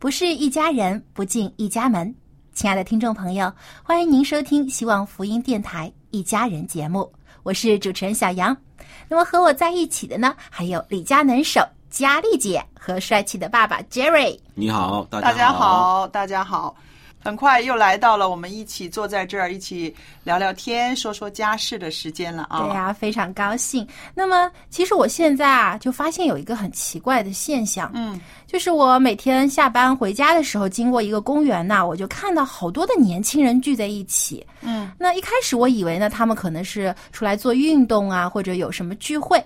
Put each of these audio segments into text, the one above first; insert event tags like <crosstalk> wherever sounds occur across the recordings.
不是一家人，不进一家门。亲爱的听众朋友，欢迎您收听希望福音电台《一家人》节目，我是主持人小杨。那么和我在一起的呢，还有李家能手佳丽姐和帅气的爸爸 Jerry。你好，大大家，好，大家好。很快又来到了我们一起坐在这儿一起聊聊天、说说家事的时间了啊！对呀、啊，非常高兴。那么，其实我现在啊，就发现有一个很奇怪的现象，嗯，就是我每天下班回家的时候，经过一个公园呐，我就看到好多的年轻人聚在一起。嗯，那一开始我以为呢，他们可能是出来做运动啊，或者有什么聚会，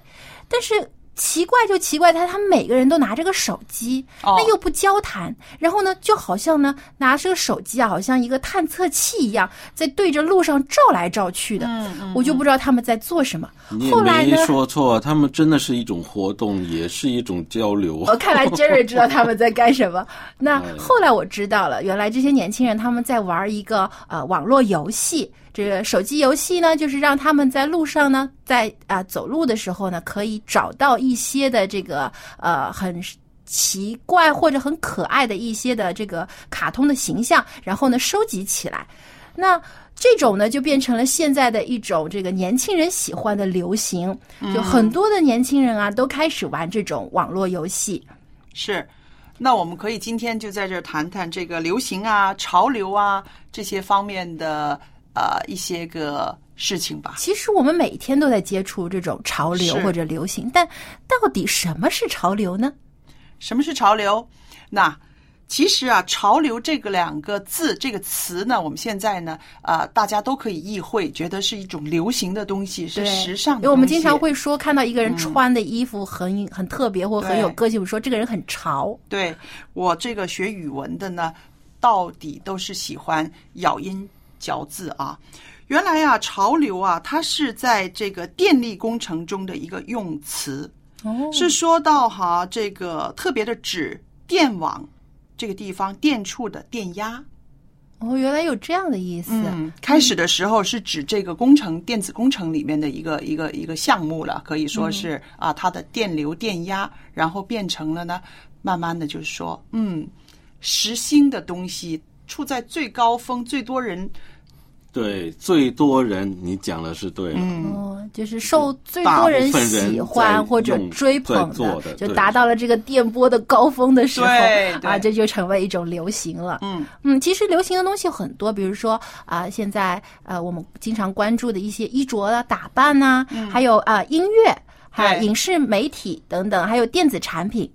但是。奇怪就奇怪，他他们每个人都拿着个手机，哦、那又不交谈，然后呢，就好像呢拿着个手机啊，好像一个探测器一样，在对着路上照来照去的。我就不知道他们在做什么。你后来没说错，他们真的是一种活动，也是一种交流。哦，看来 Jerry 知道他们在干什么。<laughs> 那后来我知道了，原来这些年轻人他们在玩一个呃网络游戏。这个手机游戏呢，就是让他们在路上呢，在啊、呃、走路的时候呢，可以找到一些的这个呃很奇怪或者很可爱的一些的这个卡通的形象，然后呢收集起来。那这种呢，就变成了现在的一种这个年轻人喜欢的流行，就很多的年轻人啊都开始玩这种网络游戏。是。那我们可以今天就在这儿谈谈这个流行啊、潮流啊这些方面的。呃，一些个事情吧。其实我们每天都在接触这种潮流或者流行，但到底什么是潮流呢？什么是潮流？那其实啊，潮流这个两个字这个词呢，我们现在呢，呃，大家都可以意会，觉得是一种流行的东西，是时尚的。因为我们经常会说，看到一个人穿的衣服很、嗯、很特别或很有个性，我说这个人很潮。对我这个学语文的呢，到底都是喜欢咬音。嚼字啊，原来啊，潮流啊，它是在这个电力工程中的一个用词，哦，是说到哈这个特别的指电网这个地方电处的电压。哦，原来有这样的意思。嗯，开始的时候是指这个工程电子工程里面的一个一个一个项目了，可以说是、嗯、啊，它的电流电压，然后变成了呢，慢慢的就是说，嗯，时兴的东西处在最高峰，最多人。对，最多人，你讲的是对的。嗯，哦，就是受最多人喜欢或者追捧的，就达到了这个电波的高峰的时候对啊，这就成为一种流行了。嗯嗯，其实流行的东西很多，比如说啊、呃，现在呃我们经常关注的一些衣着啊、打扮呐、啊，嗯、还有啊、呃、音乐、还有影视媒体等等，还有电子产品。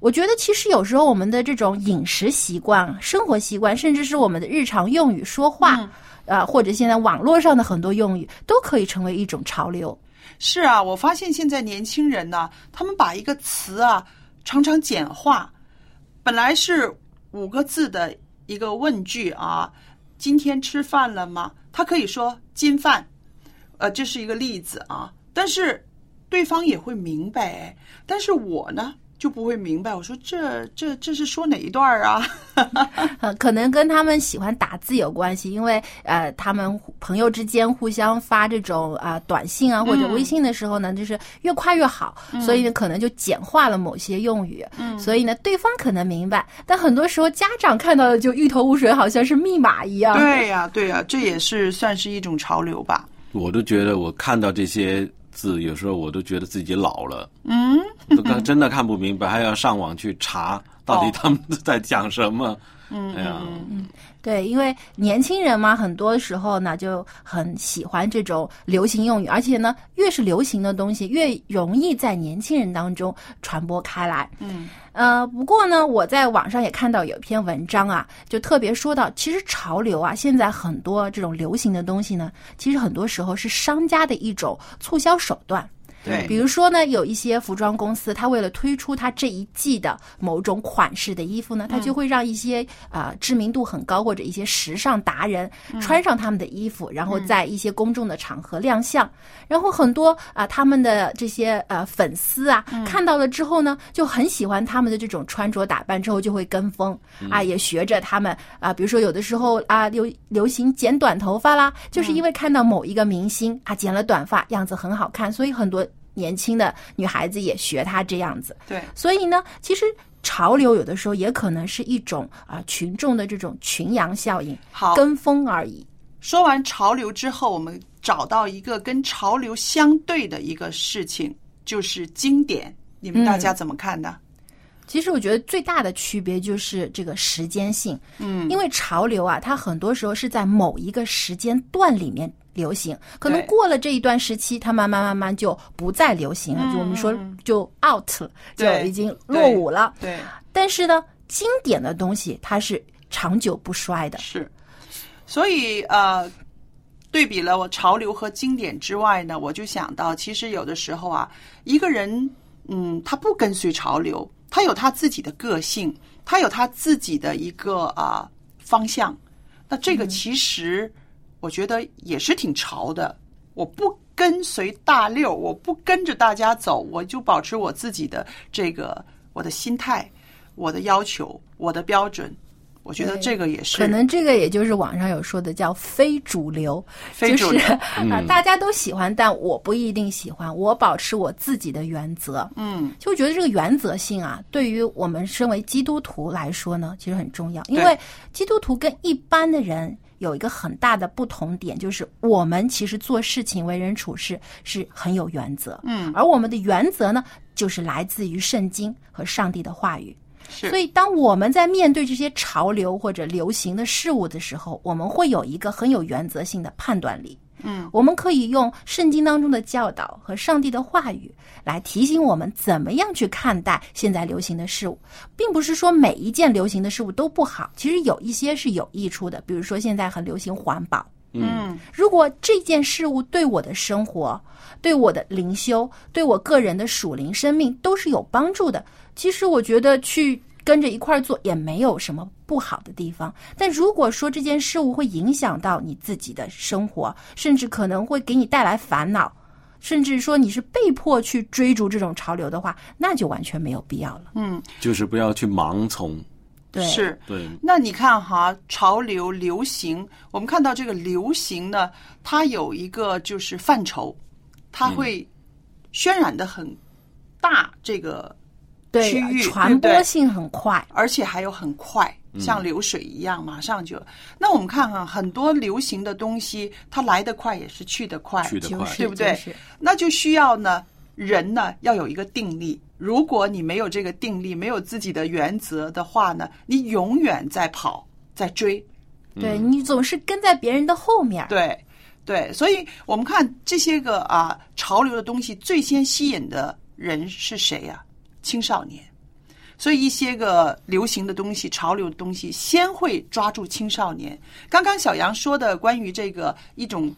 我觉得其实有时候我们的这种饮食习惯、生活习惯，甚至是我们的日常用语说话。嗯啊，或者现在网络上的很多用语都可以成为一种潮流。是啊，我发现现在年轻人呢，他们把一个词啊常常简化，本来是五个字的一个问句啊，今天吃饭了吗？他可以说今饭，呃，这是一个例子啊，但是对方也会明白。但是我呢，就不会明白。我说这这这是说哪一段儿啊？<laughs> 呃，可能跟他们喜欢打字有关系，因为呃，他们朋友之间互相发这种啊、短信啊或者微信的时候呢，就是越快越好，所以呢，可能就简化了某些用语。嗯，所以呢，对方可能明白，但很多时候家长看到的就一头雾水，好像是密码一样。对呀、对呀、这也是算是一种潮流吧。我都觉得我看到这些字，有时候我都觉得自己老了，嗯，都看真的看不明白，还要上网去查到底他们在讲什么。嗯，哎呀，对，因为年轻人嘛，很多时候呢就很喜欢这种流行用语，而且呢，越是流行的东西，越容易在年轻人当中传播开来。嗯，呃，不过呢，我在网上也看到有一篇文章啊，就特别说到，其实潮流啊，现在很多这种流行的东西呢，其实很多时候是商家的一种促销手段。对。比如说呢，有一些服装公司，它为了推出它这一季的某种款式的衣服呢，它就会让一些啊、呃知名度很高或者一些时尚达人穿上他们的衣服，然后在一些公众的场合亮相。然后很多啊、他们的这些呃粉丝啊，看到了之后呢，就很喜欢他们的这种穿着打扮，之后就会跟风啊，也学着他们啊，比如说有的时候啊流流行剪短头发啦，就是因为看到某一个明星啊剪了短发，样子很好看，所以很多年轻的女孩子也学她这样子。对，所以呢，其实潮流有的时候也可能是一种啊、群众的这种群羊效应，好，跟风而已。说完潮流之后，我们找到一个跟潮流相对的一个事情，就是经典。你们大家怎么看呢？其实我觉得最大的区别就是这个时间性，嗯，因为潮流啊，它很多时候是在某一个时间段里面流行，可能过了这一段时期，它慢慢慢慢就不再流行了，就我们说就 out 了，就已经落伍了。对，但是呢，经典的东西它是长久不衰的。是。所以呃，对比了我潮流和经典之外呢，我就想到，其实有的时候啊，一个人嗯，他不跟随潮流，他有他自己的个性，他有他自己的一个啊、方向。那这个其实我觉得也是挺潮的。我不跟随大流，我不跟着大家走，我就保持我自己的这个我的心态、我的要求、我的标准。我觉得这个也是可能这个也就是网上有说的叫非主流，非主流就是啊、大家都喜欢，但我不一定喜欢，我保持我自己的原则。嗯，就觉得这个原则性啊，对于我们身为基督徒来说呢，其实很重要，因为基督徒跟一般的人有一个很大的不同点，就是我们其实做事情、为人处事是很有原则，嗯，而我们的原则呢，就是来自于圣经和上帝的话语。是所以，当我们在面对这些潮流或者流行的事物的时候，我们会有一个很有原则性的判断力。嗯，我们可以用圣经当中的教导和上帝的话语来提醒我们怎么样去看待现在流行的事物，并不是说每一件流行的事物都不好，其实有一些是有益处的。比如说，现在很流行环保，嗯如果这件事物对我的生活、对我的灵修、对我个人的属灵生命都是有帮助的，其实我觉得去跟着一块儿做也没有什么不好的地方。但如果说这件事物会影响到你自己的生活，甚至可能会给你带来烦恼，甚至说你是被迫去追逐这种潮流的话，那就完全没有必要了。嗯，就是不要去盲从。对，是。对，那你看哈，潮流、流行，我们看到这个流行呢，它有一个就是范畴，它会渲染的很大，这个对区域传对不对播性很快。而且还有很快，像流水一样，马上就。那我们看看很多流行的东西，它来得快也是去得快，去得快对不对就是那就需要呢，人呢要有一个定力。如果你没有这个定力，没有自己的原则的话呢，你永远在跑，在追。对你总是跟在别人的后面。对，对，所以我们看这些个啊潮流的东西，最先吸引的人是谁呀、青少年。所以一些个流行的东西、潮流的东西，先会抓住青少年。刚刚小杨说的关于这个一种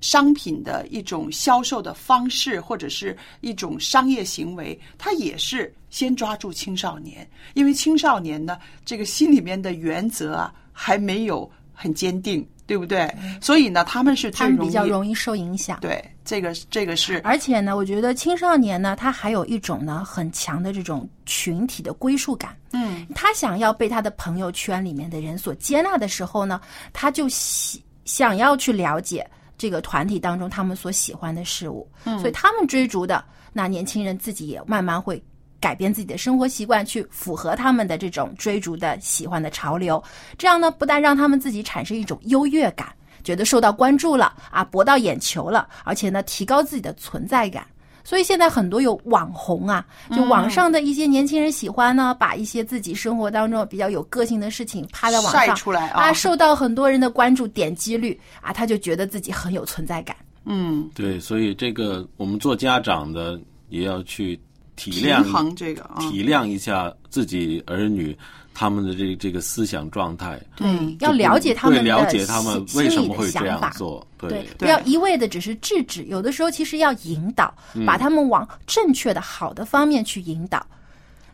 商品的一种销售的方式，或者是一种商业行为，它也是先抓住青少年，因为青少年呢，这个心里面的原则啊还没有很坚定，对不对？所以呢，他们是他们比较容易受影响。对，这个这个是而且呢，我觉得青少年呢，他还有一种呢很强的这种群体的归属感。嗯，他想要被他的朋友圈里面的人所接纳的时候呢，他就喜想要去了解这个团体当中他们所喜欢的事物。嗯，所以他们追逐的那年轻人自己也慢慢会。改变自己的生活习惯，去符合他们的这种追逐的喜欢的潮流，这样呢，不但让他们自己产生一种优越感，觉得受到关注了啊，博到眼球了，而且呢，提高自己的存在感。所以现在很多有网红啊，就网上的一些年轻人喜欢呢，把一些自己生活当中比较有个性的事情趴在网上晒出来啊受到很多人的关注，点击率啊，他就觉得自己很有存在感。嗯，对，所以这个我们做家长的也要去体谅衡这个啊，体谅一下自己儿女他们的这这个思想状态，对，要了解他们了解他们为什么会这样做，对，不要一味的只是制止，有的时候其实要引导，嗯。把他们往正确的、好的方面去引导。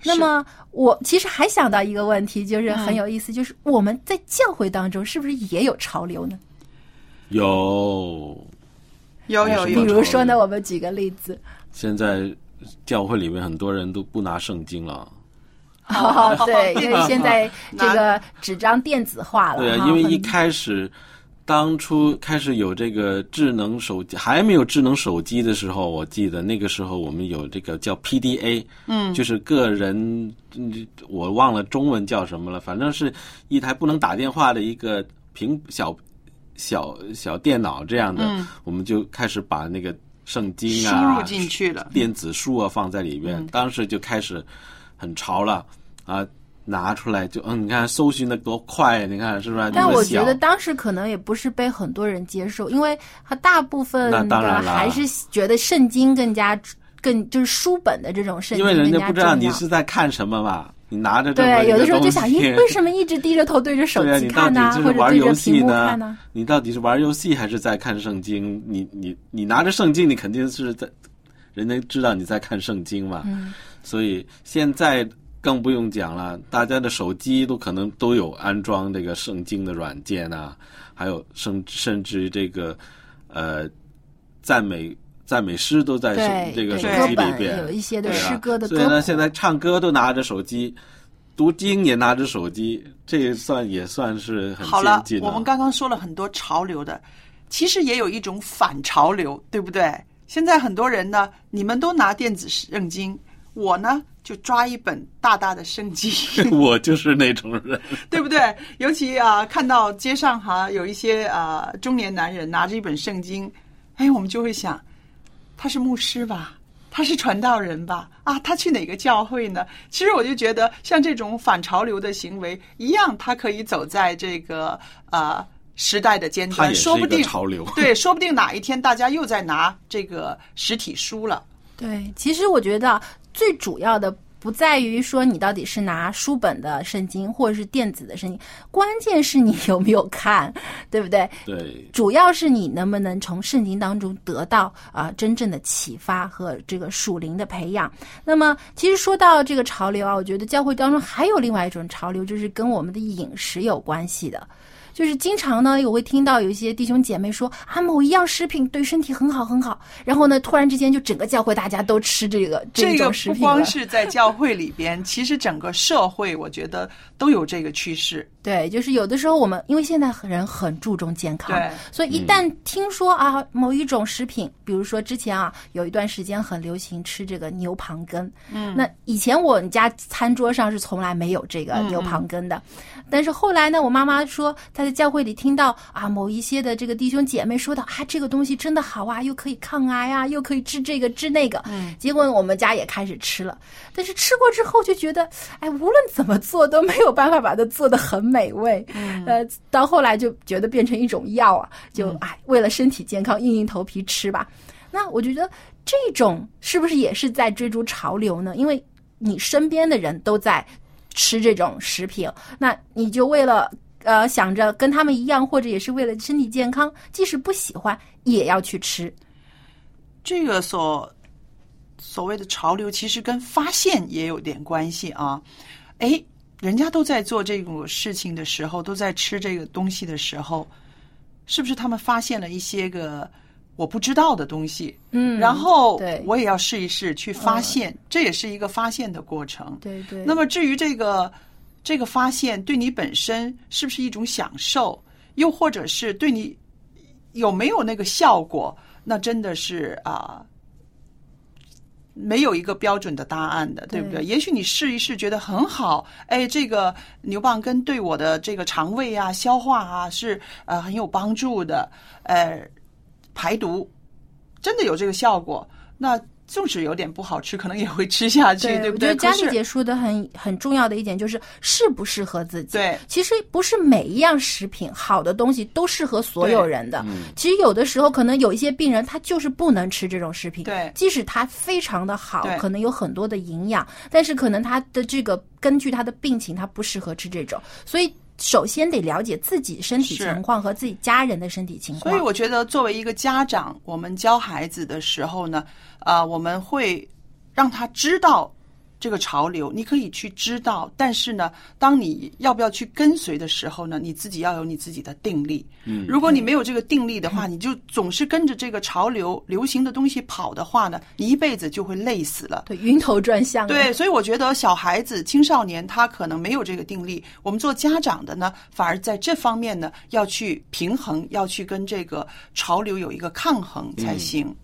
那么，我其实还想到一个问题，就是很有意思，就是我们在教会当中是不是也有潮流呢？有。比有有。比，如说呢，我们举个例子，现在教会里面很多人都不拿圣经了，<laughs> 哦，对，因为现在这个纸张电子化了，对啊，因为一开始当初开始有这个智能手机，还没有智能手机的时候，我记得那个时候我们有这个叫 PDA，嗯，就是个人，嗯我忘了中文叫什么了，反正是一台不能打电话的一个平小小小电脑这样的，我们就开始把那个圣经啊输啊入进去了。电子书啊放在里面，当时就开始很潮了。啊，拿出来就嗯，你看搜寻的多快，你看是不是？但我觉得当时可能也不是被很多人接受，因为他大部分那当的然还是觉得圣经更加更就是书本的这种圣经因为人家不知道你是在看什么嘛，你拿着对，有的时候就想，<laughs> 咦，为什么一直低着头对着手机看呢、底是或者对着玩游戏屏幕看呢呢？？你到底是玩游戏还是在看圣经？你你你拿着圣经，你肯定是在，人家知道你在看圣经嘛。嗯所以现在更不用讲了，大家的手机都可能都有安装这个圣经的软件啊，还有甚甚至这个呃赞美赞美诗都在手这个手机里边，有一些的诗歌的所以呢，现在唱歌都拿着手机。读经也拿着手机，这算也算是很好了先进，我们刚刚说了很多潮流的，其实也有一种反潮流，对不对？现在很多人呢，你们都拿电子圣经，我呢就抓一本大大的圣经，<laughs> 我就是那种人，<laughs> 对不对？尤其啊，看到街上哈有一些啊中年男人拿着一本圣经，哎，我们就会想，他是牧师吧？他是传道人吧？啊，他去哪个教会呢？其实我就觉得，像这种反潮流的行为一样，他可以走在这个呃时代的尖端，它也是一个说不定潮流。对，<laughs> 说不定哪一天大家又在拿这个实体书了。对，其实我觉得最主要的不在于说你到底是拿书本的圣经或者是电子的圣经，关键是你有没有看，对不对？对，主要是你能不能从圣经当中得到啊、真正的启发和这个属灵的培养。那么，其实说到这个潮流啊，我觉得教会当中还有另外一种潮流，就是跟我们的饮食有关系的。就是经常呢，我会听到有一些弟兄姐妹说啊，某一样食品对身体很好很好，然后呢，突然之间就整个教会大家都吃这个这个种食品了。不光是在教会里边，其实整个社会，我觉得都有这个趋势。对，就是有的时候我们因为现在人很注重健康，所以一旦听说啊某一种食品，比如说之前啊有一段时间很流行吃这个牛蒡根，嗯，那以前我们家餐桌上是从来没有这个牛蒡根的，但是后来呢，我妈妈说她在教会里听到啊某一些的这个弟兄姐妹说到啊这个东西真的好啊，又可以抗癌啊，又可以治这个治那个，嗯，结果我们家也开始吃了，但是吃过之后就觉得，哎，无论怎么做都没有办法把它做的很美味。呃，到后来就觉得变成一种药啊，就哎，为了身体健康，硬硬头皮吃吧。那我觉得这种是不是也是在追逐潮流呢？因为你身边的人都在吃这种食品，那你就为了呃想着跟他们一样，或者也是为了身体健康，即使不喜欢也要去吃。这个所所谓的潮流，其实跟发现也有点关系啊。哎，人家都在做这种事情的时候，都在吃这个东西的时候，是不是他们发现了一些个我不知道的东西？嗯然后对我也要试一试去发现，这也是一个发现的过程。对对。那么至于这个这个发现对你本身是不是一种享受，又或者是对你有没有那个效果，那真的是啊。没有一个标准的答案的，对不对？对也许你试一试，觉得很好，哎，这个牛蒡根对我的这个肠胃啊、消化啊是呃很有帮助的，呃，排毒真的有这个效果。那纵使有点不好吃，可能也会吃下去，对不对？我觉得佳丽姐说的很很重要的一点就是适不适合自己。对其实不是每一样食品好的东西都适合所有人的。其实有的时候可能有一些病人他就是不能吃这种食品，对即使它非常的好，可能有很多的营养，但是可能他的这个根据他的病情，他不适合吃这种，所以。首先得了解自己身体情况和自己家人的身体情况。所以我觉得，作为一个家长，我们教孩子的时候呢，啊、我们会让他知道这个潮流，你可以去知道，但是呢，当你要不要去跟随的时候呢，你自己要有你自己的定力。嗯，如果你没有这个定力的话，你就总是跟着这个潮流、流行的东西跑的话呢，你一辈子就会累死了。对晕头转向。对，所以我觉得小孩子、青少年他可能没有这个定力，我们做家长的呢，反而在这方面呢要去平衡，要去跟这个潮流有一个抗衡才行。每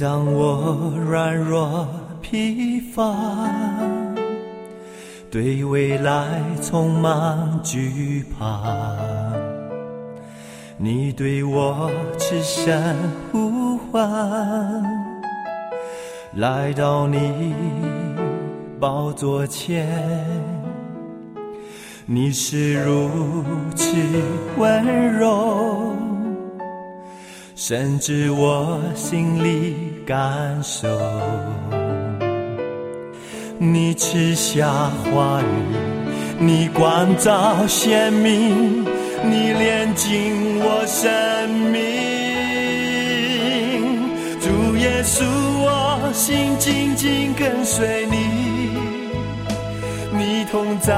当我软弱疲乏，对未来充满惧怕，你对我痴声呼唤，来到你宝座前，你是如此温柔。甚至我心里感受，你赐下话语，你光照鲜明，你炼净我生命。主耶稣，我心紧紧跟随你，你同在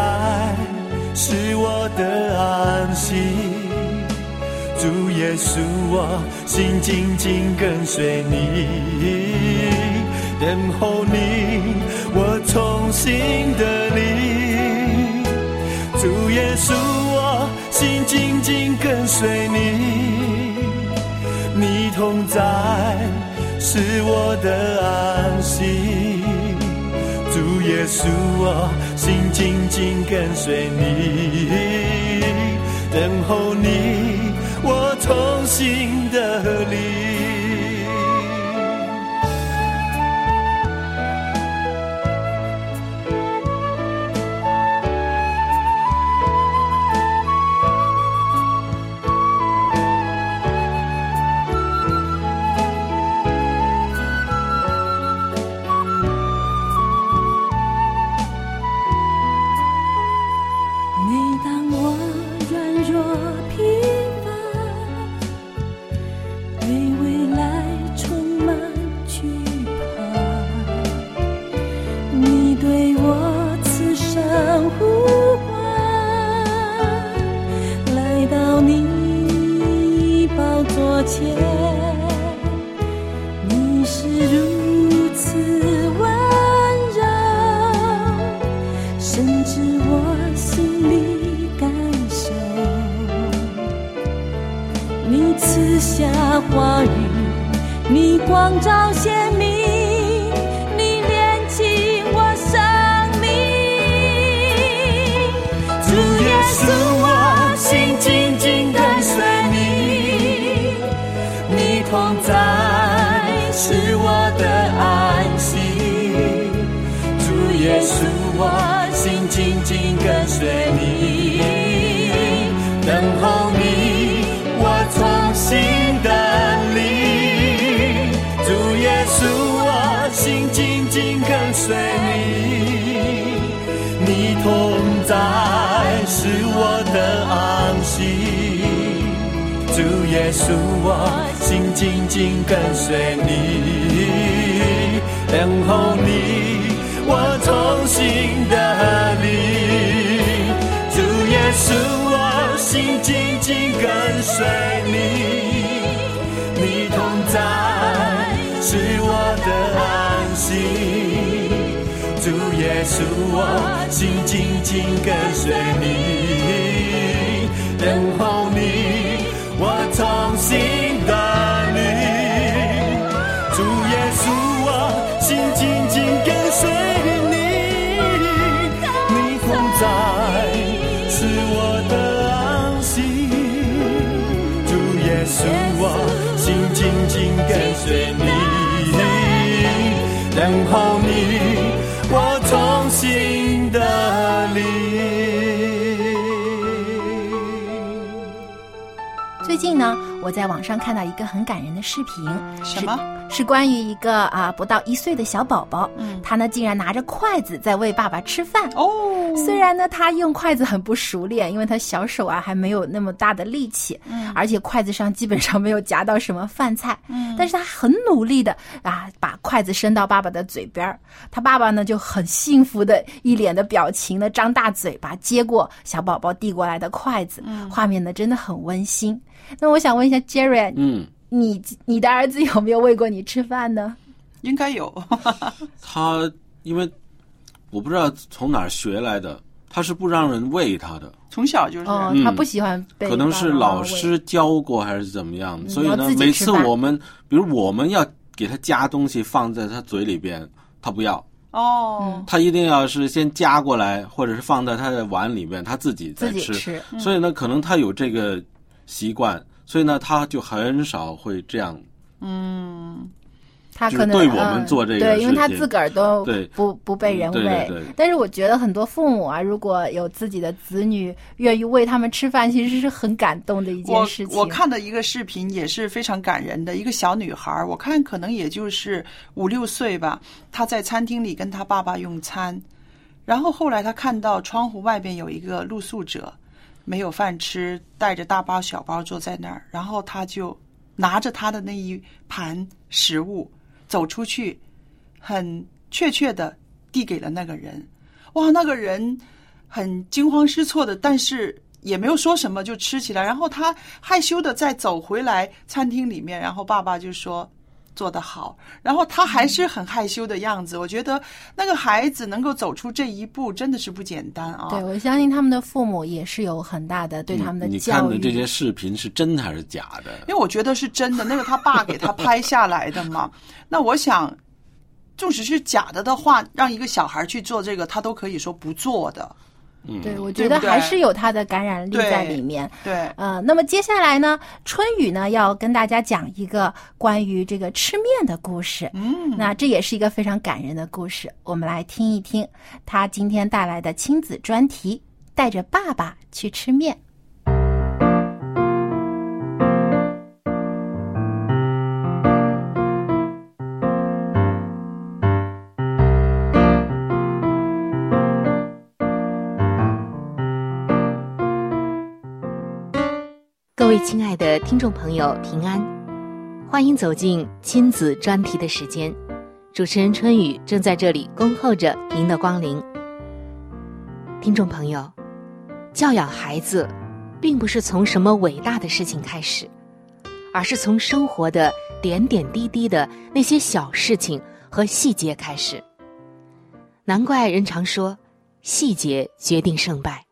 是我的安息。主耶稣，我心紧紧跟随你，等候你，我重新的你。主耶稣，我心紧紧跟随你，你同在是我的安息。主耶稣，我心紧紧跟随你，等候你。我重新的离。随你，你同在是我的安息。主耶稣，我心紧紧跟随你，等候你，我在网上看到一个很感人的视频，什么？是关于一个啊不到一岁的小宝宝，嗯。他呢竟然拿着筷子在喂爸爸吃饭。哦，虽然呢他用筷子很不熟练，因为他小手啊还没有那么大的力气，嗯。而且筷子上基本上没有夹到什么饭菜，嗯。但是他很努力的啊把筷子伸到爸爸的嘴边儿。他爸爸呢就很幸福的一脸的表情呢，张大嘴巴接过小宝宝递过来的筷子，嗯。画面呢真的很温馨。那我想问一下 Jerry，嗯，你你的儿子有没有喂过你吃饭呢？应该有。<laughs> 他因为我不知道从哪儿学来的，他是不让人喂他的，从小就是，哦，他不喜欢被可能是老师教过还是怎么样，嗯所以呢每次我们比如我们要给他夹东西放在他嘴里边，他不要，哦，他一定要是先夹过来，或者是放在他的碗里面，他自己再吃。自己吃。所以呢，可能他有这个习惯，所以呢，他就很少会这样。嗯，他可能对我们做这个嗯、对，因为他自个儿都对不不被人喂。对对对但是我觉得很多父母啊，如果有自己的子女愿意喂他们吃饭，其实是很感动的一件事情。我看的一个视频也是非常感人的，一个小女孩，我看可能也就是五六岁吧，她在餐厅里跟她爸爸用餐，然后后来她看到窗户外边有一个露宿者，没有饭吃，带着大包小包坐在那儿，然后他就拿着他的那一盘食物走出去，很确切的递给了那个人。哇，那个人很惊慌失措的，但是也没有说什么，就吃起来。然后他害羞的再走回来餐厅里面，然后爸爸就说。做得好，然后他还是很害羞的样子。我觉得那个孩子能够走出这一步，真的是不简单啊！对，我相信他们的父母也是有很大的对他们的你教育。看的这些视频是真的还是假的？因为我觉得是真的，那个他爸给他拍下来的嘛。<laughs> 那我想，纵使是假的的话，让一个小孩去做这个，他都可以说不做的。嗯，对，我觉得还是有它的感染力在里面。对，呃，那么接下来呢，春雨呢要跟大家讲一个关于这个吃面的故事。嗯，那这也是一个非常感人的故事，我们来听一听他今天带来的亲子专题，带着爸爸去吃面。位亲爱的听众朋友，平安！欢迎走进亲子专题的时间，主持人春雨正在这里恭候着您的光临。听众朋友，教养孩子，并不是从什么伟大的事情开始，而是从生活的点点滴滴的那些小事情和细节开始。难怪人常说，细节决定胜败。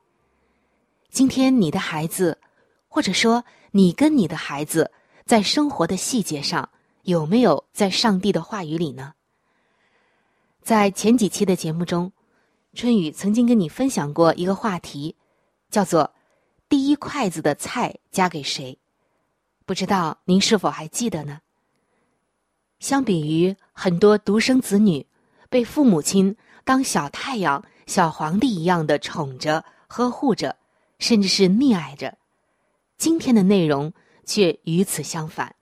今天你的孩子。或者说，你跟你的孩子在生活的细节上有没有在上帝的话语里呢？在前几期的节目中，春雨曾经跟你分享过一个话题，叫做“第一筷子的菜夹给谁”，不知道您是否还记得呢？相比于很多独生子女被父母亲当小太阳、小皇帝一样的宠着、呵护着，甚至是溺爱着。今天的内容却与此相反。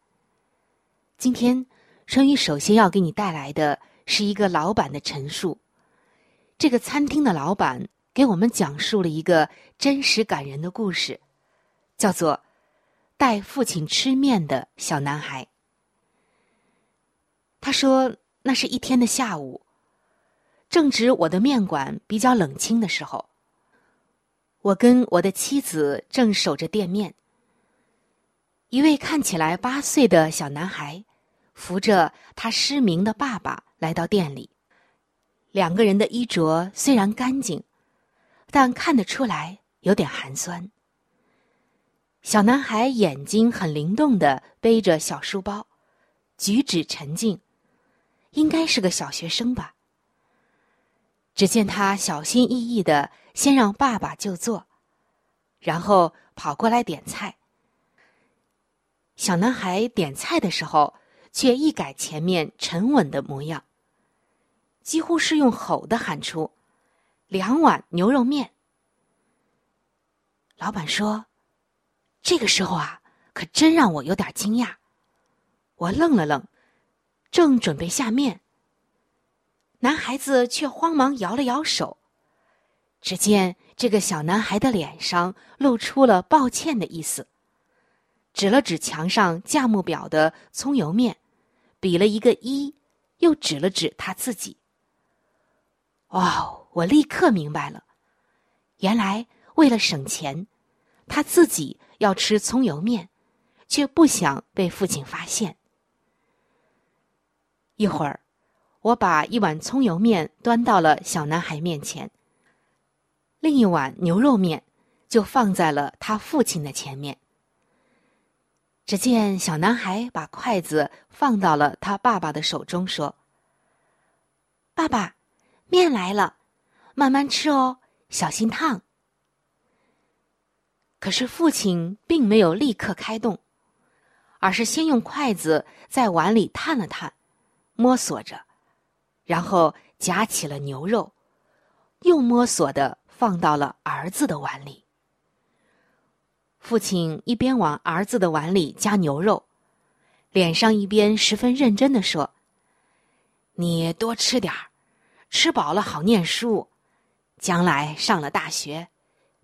今天，春雨首先要给你带来的是一个老板的陈述。这个餐厅的老板给我们讲述了一个真实感人的故事，叫做带父亲吃面的小男孩。他说：“那是一天的下午，正值我的面馆比较冷清的时候。我跟我的妻子正守着店面，一位看起来八岁的小男孩扶着他失明的爸爸来到店里。两个人的衣着虽然干净，但看得出来有点寒酸。小男孩眼睛很灵动的背着小书包，举止沉静。”应该是个小学生吧。只见他小心翼翼的先让爸爸就坐，然后跑过来点菜。小男孩点菜的时候，却一改前面沉稳的模样，几乎是用吼的喊出：“两碗牛肉面。”老板说：“这个时候啊，可真让我有点惊讶。”我愣了愣。正准备下面，男孩子却慌忙摇了摇手。只见这个小男孩的脸上露出了抱歉的意思，指了指墙上价目表的葱油面，比了一个一，又指了指他自己。哦，我立刻明白了，原来为了省钱，他自己要吃葱油面，却不想被父亲发现。一会儿，我把一碗葱油面端到了小男孩面前，另一碗牛肉面就放在了他父亲的前面。只见小男孩把筷子放到了他爸爸的手中，说：“爸爸，面来了，慢慢吃哦，小心烫。”可是父亲并没有立刻开动，而是先用筷子在碗里探了探。摸索着，然后夹起了牛肉，又摸索的放到了儿子的碗里。父亲一边往儿子的碗里夹牛肉，脸上一边十分认真的说：“你多吃点儿，吃饱了好念书，将来上了大学，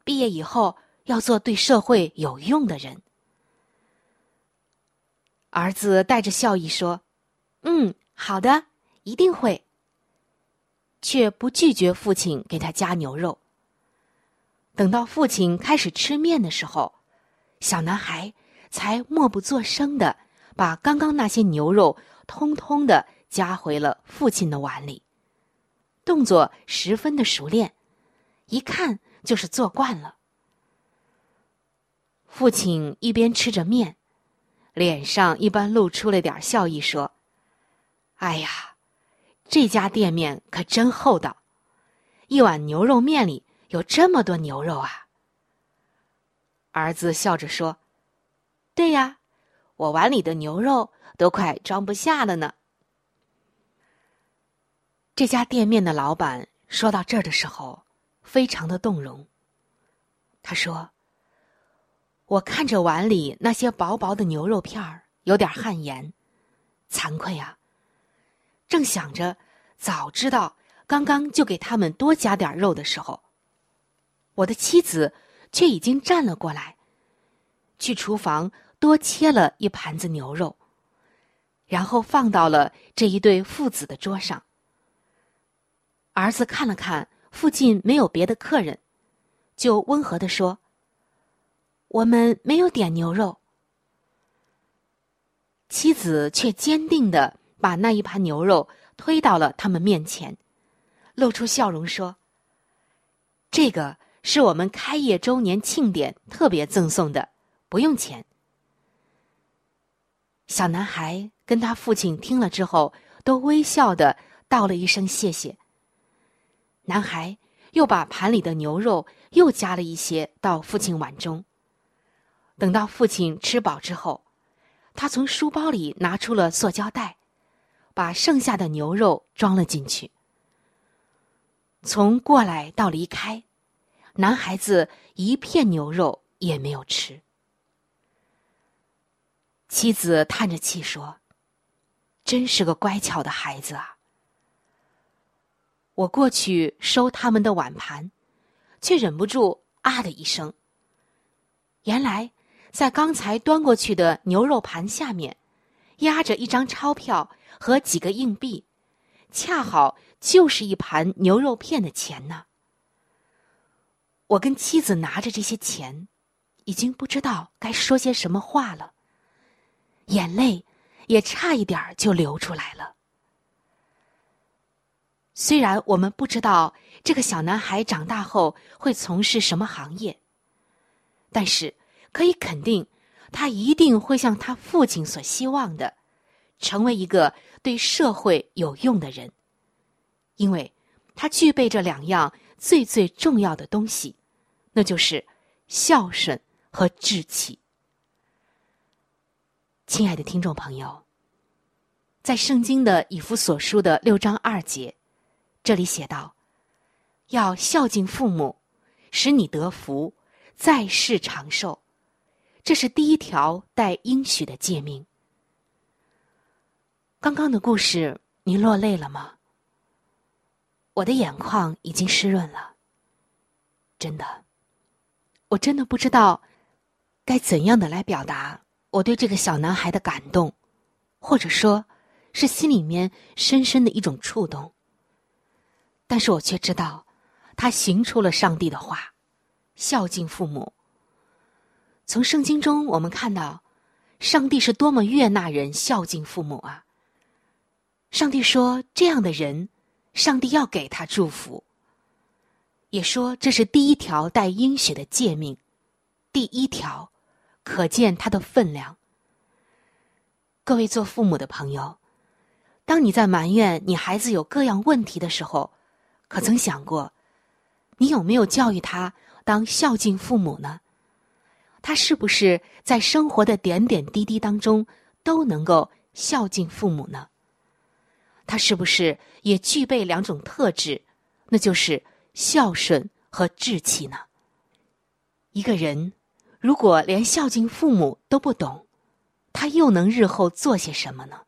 毕业以后要做对社会有用的人。”儿子带着笑意说：“嗯。”好的，一定会。却不拒绝父亲给他夹牛肉。等到父亲开始吃面的时候，小男孩才默不作声的把刚刚那些牛肉通通的夹回了父亲的碗里，动作十分的熟练，一看就是做惯了。父亲一边吃着面，脸上一般露出了点笑意，说。哎呀，这家店面可真厚道，一碗牛肉面里有这么多牛肉啊！儿子笑着说：“对呀，我碗里的牛肉都快装不下了呢。”这家店面的老板说到这儿的时候，非常的动容。他说：“我看着碗里那些薄薄的牛肉片儿，有点汗颜，惭愧啊。”正想着，早知道刚刚就给他们多加点肉的时候，我的妻子却已经站了过来，去厨房多切了一盘子牛肉，然后放到了这一对父子的桌上。儿子看了看附近没有别的客人，就温和的说：“我们没有点牛肉。”妻子却坚定的。把那一盘牛肉推到了他们面前，露出笑容说：“这个是我们开业周年庆典特别赠送的，不用钱。”小男孩跟他父亲听了之后，都微笑的道了一声谢谢。男孩又把盘里的牛肉又加了一些到父亲碗中。等到父亲吃饱之后，他从书包里拿出了塑胶袋。把剩下的牛肉装了进去。从过来到离开，男孩子一片牛肉也没有吃。妻子叹着气说：“真是个乖巧的孩子啊！”我过去收他们的碗盘，却忍不住啊的一声。原来，在刚才端过去的牛肉盘下面，压着一张钞票和几个硬币，恰好就是一盘牛肉片的钱呢。我跟妻子拿着这些钱，已经不知道该说些什么话了，眼泪也差一点就流出来了。虽然我们不知道这个小男孩长大后会从事什么行业，但是可以肯定，他一定会像他父亲所希望的，成为一个对社会有用的人，因为他具备着两样最最重要的东西。那就是孝顺和志气。亲爱的听众朋友，在圣经的以弗所书的六章二节，这里写道：“要孝敬父母，使你得福，在世长寿。”这是第一条带应许的诫命。刚刚的故事，您落泪了吗？我的眼眶已经湿润了，真的。我真的不知道该怎样的来表达我对这个小男孩的感动，或者说，是心里面深深的一种触动。但是我却知道，他行出了上帝的话，孝敬父母。从圣经中我们看到，上帝是多么悦纳人孝敬父母啊！上帝说，这样的人，上帝要给他祝福。也说这是第一条带应许的诫命，第一条，可见它的分量。各位做父母的朋友，当你在埋怨你孩子有各样问题的时候，可曾想过，你有没有教育他当孝敬父母呢？他是不是在生活的点点滴滴当中都能够孝敬父母呢？他是不是也具备两种特质，那就是？孝顺和志气呢？一个人如果连孝敬父母都不懂，他又能日后做些什么呢？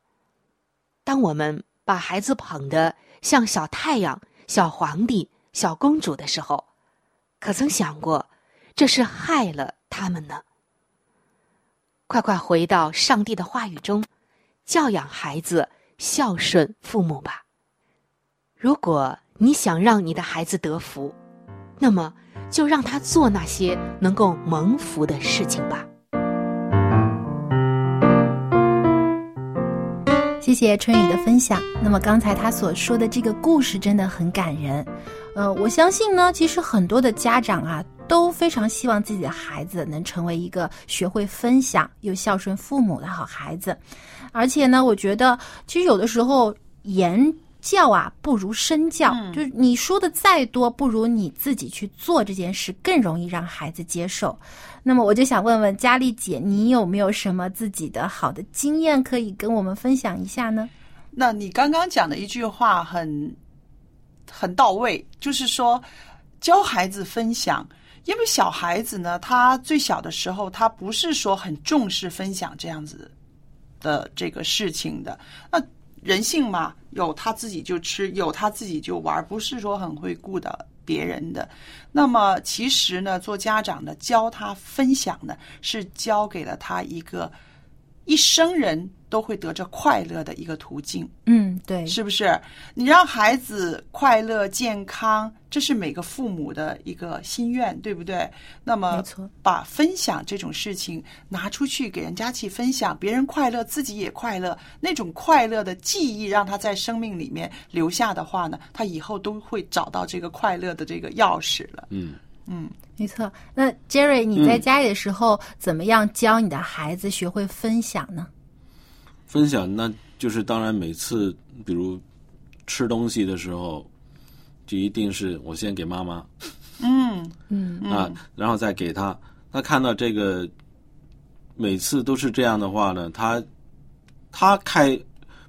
当我们把孩子捧得像小太阳、小皇帝、小公主的时候，可曾想过这是害了他们呢？快快回到上帝的话语中，教养孩子孝顺父母吧。如果。你想让你的孩子得福，那么就让他做那些能够蒙福的事情吧。谢谢春雨的分享。那么刚才他所说的这个故事真的很感人。呃，我相信呢，其实很多的家长啊都非常希望自己的孩子能成为一个学会分享又孝顺父母的好孩子。而且呢，我觉得其实有的时候言。教啊，不如身教。就是你说的再多，不如你自己去做这件事更容易让孩子接受。那么，我就想问问佳丽姐，你有没有什么自己的好的经验可以跟我们分享一下呢？那你刚刚讲的一句话很很到位，就是说教孩子分享，因为小孩子呢，他最小的时候，他不是说很重视分享这样子的这个事情的。那人性嘛，有他自己就吃，有他自己就玩，不是说很会顾的别人的。那么其实呢，做家长的教他分享呢，是教给了他一个一生人。都会得着快乐的一个途径，嗯，对，是不是？你让孩子快乐健康，这是每个父母的一个心愿，对不对？那么，把分享这种事情拿出去给人家去分享，别人快乐，自己也快乐，那种快乐的记忆让他在生命里面留下的话呢，他以后都会找到这个快乐的这个钥匙了。嗯嗯，没错。那 Jerry，你在家里的时候怎么样教你的孩子学会分享呢？分享，那就是当然，每次比如吃东西的时候，就一定是我先给妈妈，嗯嗯啊，然后再给他。他看到这个，每次都是这样的话呢，他他开，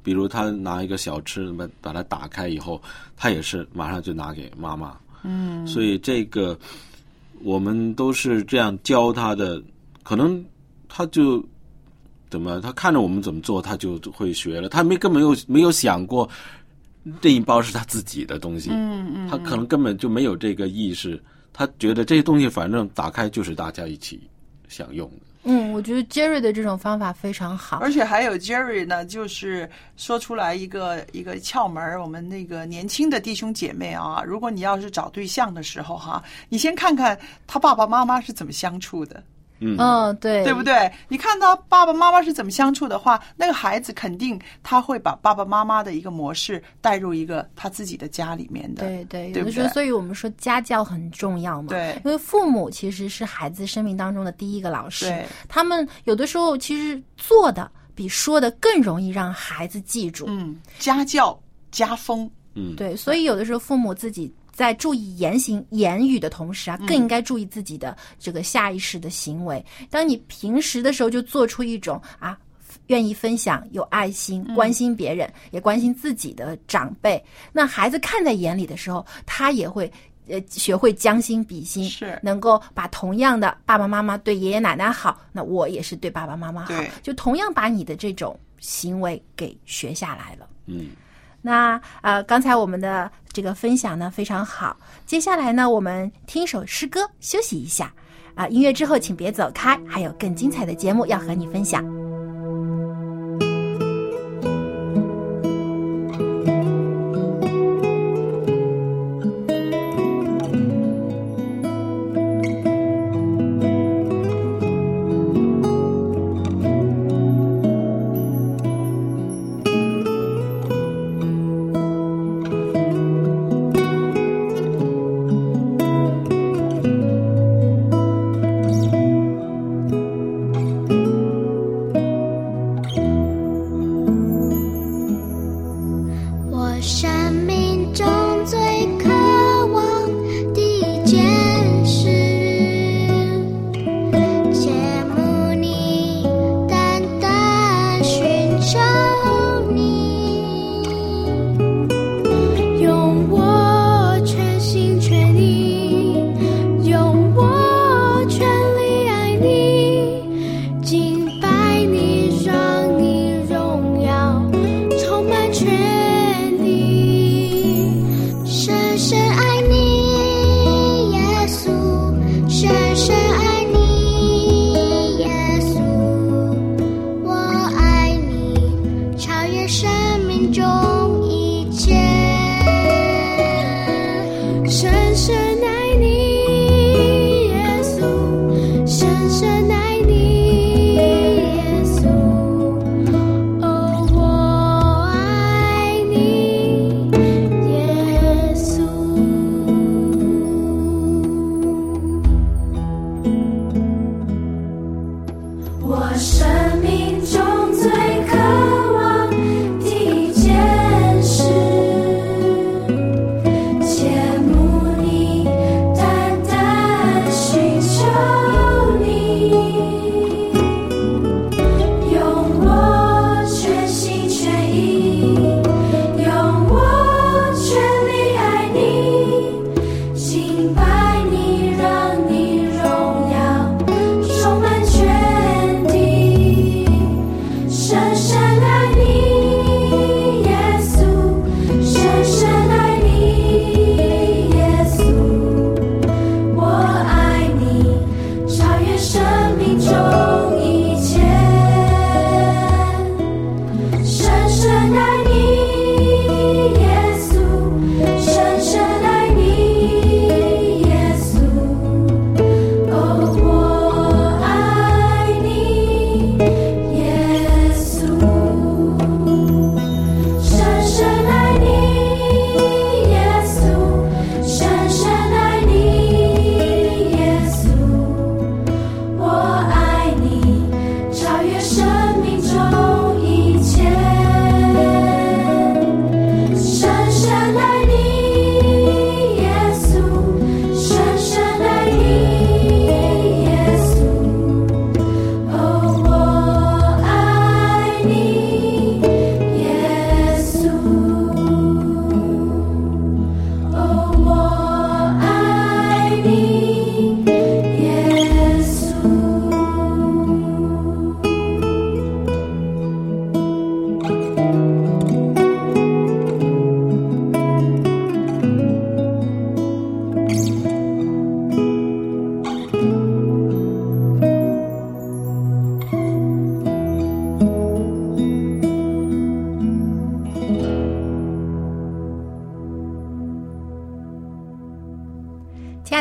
比如他拿一个小吃，把把它打开以后，他也是马上就拿给妈妈。嗯，所以这个我们都是这样教他的，可能他就。怎么？他看着我们怎么做，他就会学了。他没根本没有没有想过，这一包是他自己的东西。嗯嗯，他可能根本就没有这个意识。他觉得这些东西反正打开就是大家一起享用的。我觉得 Jerry 的这种方法非常好，而且还有 Jerry 呢，就是说出来一个一个窍门儿。我们那个年轻的弟兄姐妹啊，如果你要是找对象的时候哈，你先看看他爸爸妈妈是怎么相处的。嗯嗯，对，对不对？你看他爸爸妈妈是怎么相处的话，那个孩子肯定他会把爸爸妈妈的一个模式带入一个他自己的家里面的。对对，有的时候，对？所以我们说家教很重要嘛。对因为父母其实是孩子生命当中的第一个老师对，他们有的时候其实做的比说的更容易让孩子记住。嗯，家教家风。嗯，对，所以有的时候父母自己在注意言行言语的同时啊，嗯更应该注意自己的这个下意识的行为。当你平时的时候就做出一种啊。愿意分享、有爱心、嗯关心别人，也关心自己的长辈。那孩子看在眼里的时候，他也会呃学会将心比心，是能够把同样的爸爸妈妈对爷爷奶奶好，那我也是对爸爸妈妈好，就同样把你的这种行为给学下来了。嗯。那呃，刚才我们的这个分享呢非常好，接下来呢，我们听一首诗歌休息一下啊、音乐之后请别走开，还有更精彩的节目要和你分享。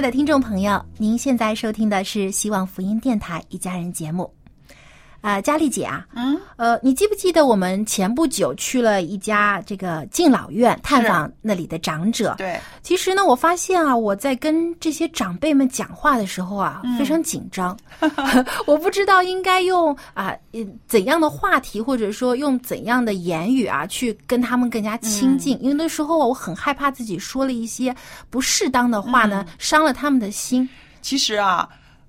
的听众朋友，您现在收听的是希望福音电台一家人节目。啊，佳丽姐啊，嗯，呃，你记不记得我们前不久去了一家这个敬老院，探访那里的长者？对，其实呢，我发现啊，我在跟这些长辈们讲话的时候啊，嗯非常紧张，<laughs> 我不知道应该用啊、呃怎样的话题，或者说用怎样的言语啊，去跟他们更加亲近。因为那时候啊我很害怕自己说了一些不适当的话呢，伤了他们的心。其实啊，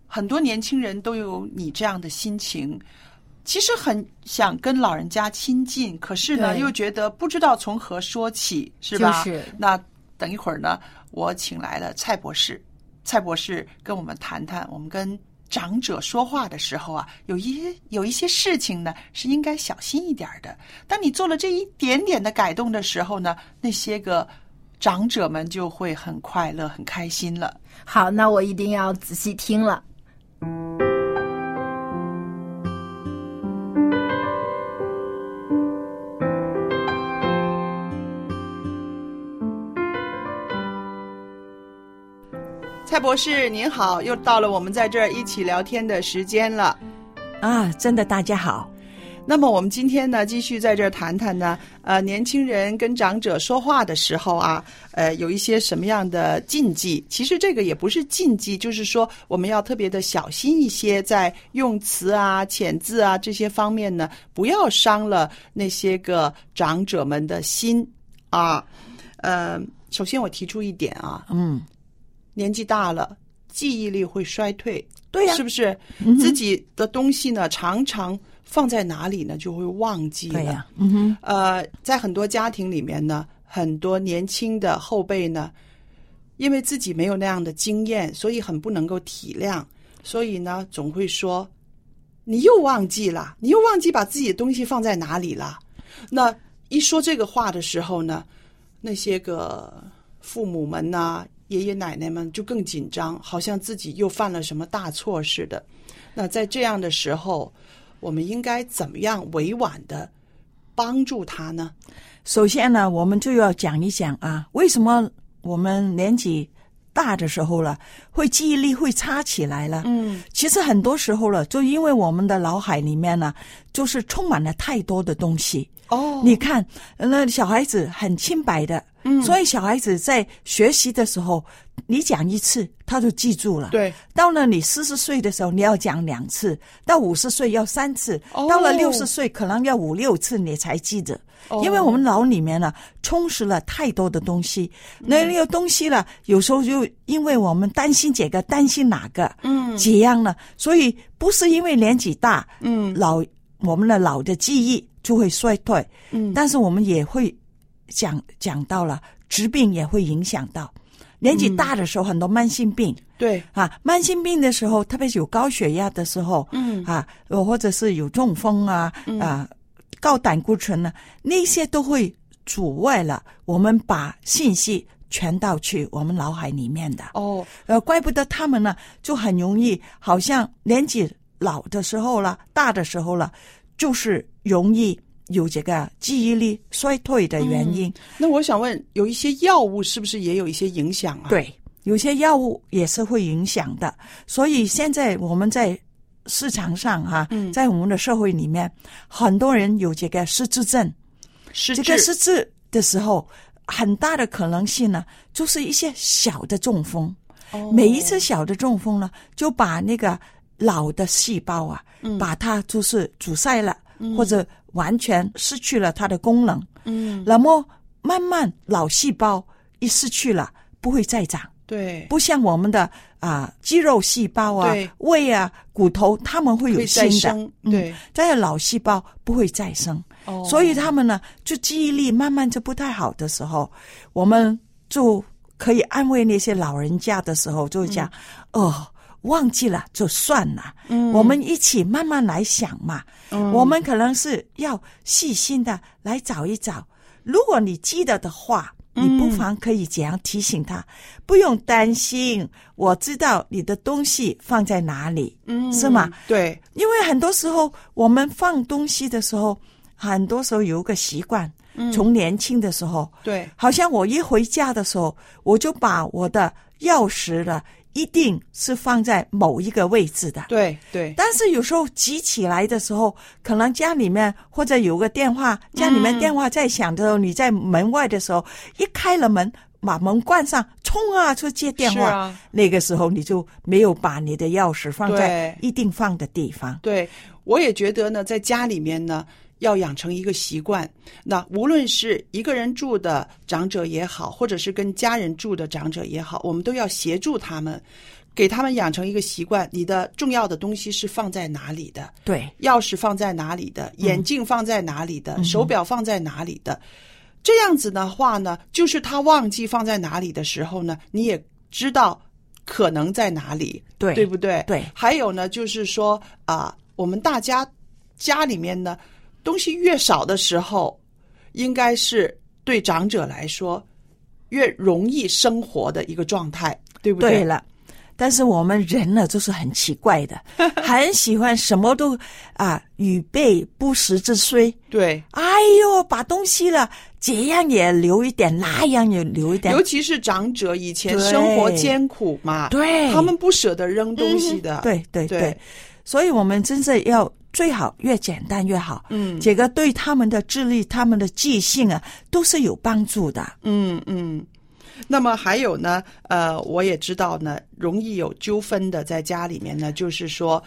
很多年轻人都有你这样的心情。其实很想跟老人家亲近，可是呢，又觉得不知道从何说起，是吧？就是那等一会儿呢，我请来了蔡博士，蔡博士跟我们谈谈，我们跟长者说话的时候啊，有一些有一些事情呢是应该小心一点的。当你做了这一点点的改动的时候呢，那些个长者们就会很快乐、很开心了。好，那我一定要仔细听了。博士您好，又到了我们在这儿一起聊天的时间了。啊，真的，大家好。那么我们今天呢，继续在这儿谈谈呢，呃，年轻人跟长者说话的时候啊，呃，有一些什么样的禁忌？其实这个也不是禁忌，就是说我们要特别的小心一些，在用词啊、遣字啊这些方面呢，不要伤了那些个长者们的心啊。呃，首先我提出一点啊，嗯，年纪大了，记忆力会衰退，对呀是不是？嗯自己的东西呢，常常放在哪里呢，就会忘记了。对呀嗯哼，呃，在很多家庭里面呢，很多年轻的后辈呢，因为自己没有那样的经验，所以很不能够体谅，所以呢，总会说：“你又忘记了，你又忘记把自己的东西放在哪里了。”那一说这个话的时候呢，那些个父母们呐、爷爷奶奶们就更紧张，好像自己又犯了什么大错似的。那在这样的时候，我们应该怎么样委婉的帮助他呢？首先呢，我们就要讲一讲啊，为什么我们年纪大的时候了，会记忆力会差起来了？嗯，其实很多时候了，就因为我们的脑海里面呢，就是充满了太多的东西。哦。你看，那小孩子很清白的，嗯。所以小孩子在学习的时候，你讲一次他就记住了。对，到了你四十岁的时候，你要讲两次；到五十岁要三次；哦。到了六十岁，可能要五六次你才记得。哦。因为我们脑里面呢充实了太多的东西，那那个东西呢，有时候就因为我们担心这个，担心哪个，嗯。这样呢，所以不是因为年纪大，嗯。老我们的老的记忆就会衰退，嗯。但是我们也会讲讲到了疾病也会影响到。年纪大的时候，很多慢性病，对。啊，慢性病的时候，特别是有高血压的时候，嗯。啊，呃或者是有中风啊，啊，高胆固醇呢、那些都会阻碍了我们把信息传到去我们脑海里面的。哦，呃，怪不得他们呢就很容易，好像年纪老的时候了，大的时候了，就是容易有这个记忆力衰退的原因。那我想问，有一些药物是不是也有一些影响啊？，对，有些药物也是会影响的。所以现在我们在市场上哈、嗯在我们的社会里面，很多人有这个失智症。失这个失智的时候，很大的可能性呢，就是一些小的中风。哦每一次小的中风呢，就把那个老的细胞啊，嗯把它就是阻塞了，嗯或者完全失去了它的功能。嗯，那么慢慢脑细胞一失去了，不会再长。对，不像我们的啊、肌肉细胞啊、胃啊、骨头，它们会有再新的生，对嗯，但是脑细胞不会再生，哦所以他们呢，就记忆力慢慢就不太好的时候，我们就可以安慰那些老人家的时候，就会讲、哦。忘记了就算了，嗯。我们一起慢慢来想嘛。嗯。我们可能是要细心的来找一找，如果你记得的话，嗯。你不妨可以这样提醒他，不用担心，我知道你的东西放在哪里，嗯是吗？对，因为很多时候我们放东西的时候，很多时候有一个习惯，嗯。从年轻的时候，对，好像我一回家的时候，我就把我的钥匙了，一定是放在某一个位置的。对对，但是有时候急起来的时候，可能家里面或者有个电话，家里面嗯电话在响的时候，你在门外的时候，一开了门，把门关上，冲啊去接电话。啊那个时候你就没有把你的钥匙放在一定放的地方。对，我也觉得呢，在家里面呢，要养成一个习惯。那无论是一个人住的长者也好，或者是跟家人住的长者也好，我们都要协助他们，给他们养成一个习惯。你的重要的东西是放在哪里的？对，钥匙放在哪里的？眼镜放在哪里的？嗯手表放在哪里的？这样子的话呢，就是他忘记放在哪里的时候呢，你也知道可能在哪里，对对不对？对还有呢，就是说啊、我们大家家里面呢东西越少的时候，应该是对长者来说越容易生活的一个状态，对不对？对了。但是我们人呢，就是很奇怪的，<laughs> 很喜欢什么都啊，与备不时之需。对，哎呦，把东西了，这样也留一点，那样也留一点。尤其是长者，以前生活艰苦嘛，对他们不舍得扔东西的，对对对，所以我们真是要最好越简单越好。嗯这个对他们的智力、他们的记性啊，都是有帮助的。嗯嗯。那么还有呢，呃，我也知道呢，容易有纠纷的，在家里面呢，就是说，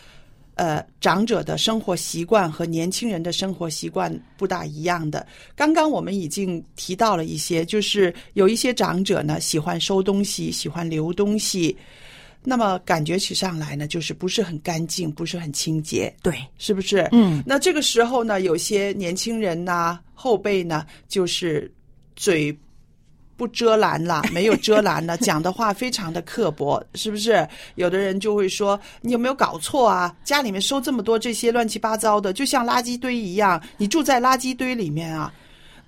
呃，长者的生活习惯和年轻人的生活习惯不大一样的。刚刚我们已经提到了一些，就是有一些长者呢喜欢收东西，喜欢留东西，那么感觉起上来呢，就是不是很干净，不是很清洁，对，是不是？嗯，那这个时候呢，有些年轻人呐、后辈呢，就是嘴不遮拦了，<laughs> 没有遮拦了，讲的话非常的刻薄，是不是？有的人就会说：“你有没有搞错啊？家里面收这么多这些乱七八糟的，就像垃圾堆一样，你住在垃圾堆里面啊。”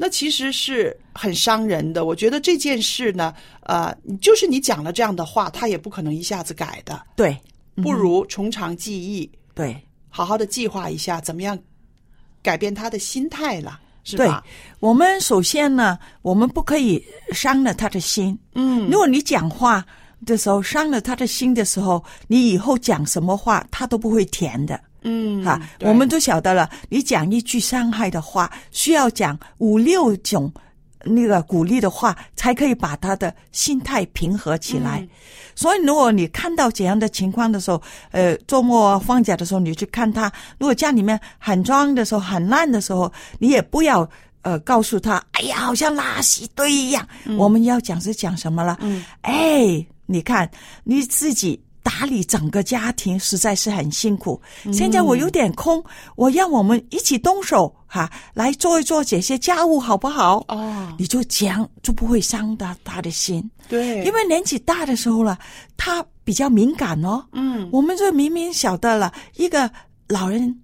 那其实是很伤人的。我觉得这件事呢，呃，就是你讲了这样的话，他也不可能一下子改的。对，不如从长计议，对，好好的计划一下，怎么样改变他的心态了，是对吧？，我们首先呢，我们不可以伤了他的心。嗯如果你讲话的时候伤了他的心的时候，你以后讲什么话他都不会填的。嗯哈，我们都晓得了，你讲一句伤害的话，需要讲五六种那个鼓励的话，才可以把他的心态平和起来。所以，如果你看到这样的情况的时候，呃，周末放假的时候，你去看他，如果家里面很脏的时候、很烂的时候，你也不要呃告诉他，哎呀，好像垃圾堆一样。我们要讲是讲什么了？嗯，哎，你看你自己打理整个家庭实在是很辛苦。现在我有点空，我让我们一起动手哈、来做一做这些家务，好不好？哦，你就讲就不会伤到他的心。对，因为年纪大的时候了，他比较敏感哦。嗯，我们就明明晓得了，一个老人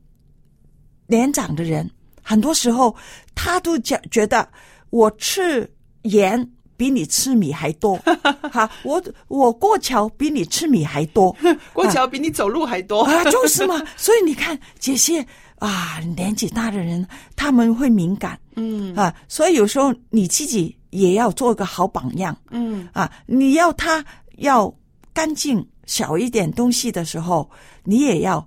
年长的人，很多时候他都觉觉得我吃盐比你吃米还多，<laughs> 哈，我我过桥比你吃米还多，<laughs> 过桥比你走路还多。啊，就是嘛。<laughs> 所以你看这些啊，年纪大的人他们会敏感，嗯。啊，所以有时候你自己也要做个好榜样，嗯。啊，你要他要干净小一点东西的时候，你也要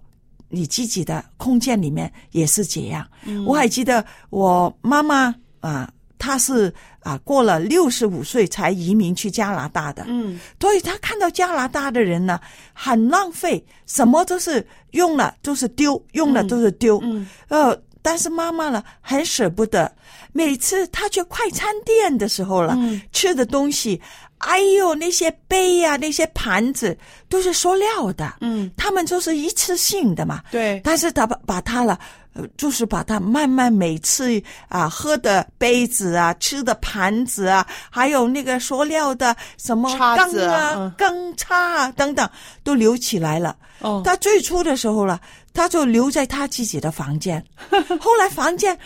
你自己的空间里面也是这样。嗯。我还记得我妈妈啊，她是啊过了六十五岁才移民去加拿大的，嗯。所以他看到加拿大的人呢，很浪费，什么都是用了都是丢，用了都是丢，嗯。呃。但是妈妈呢，很舍不得。每次他去快餐店的时候了，嗯。吃的东西，哎呦，那些杯呀、那些盘子都是塑料的，嗯，他们就是一次性的嘛。对，但是他把把它了，呃，就是把它慢慢每次啊喝的杯子啊、吃的盘子啊，还有那个塑料的什么叉羹子啊嗯啊、羹叉啊等等，都留起来了。哦他最初的时候了，他就留在他自己的房间，<laughs> 后来房间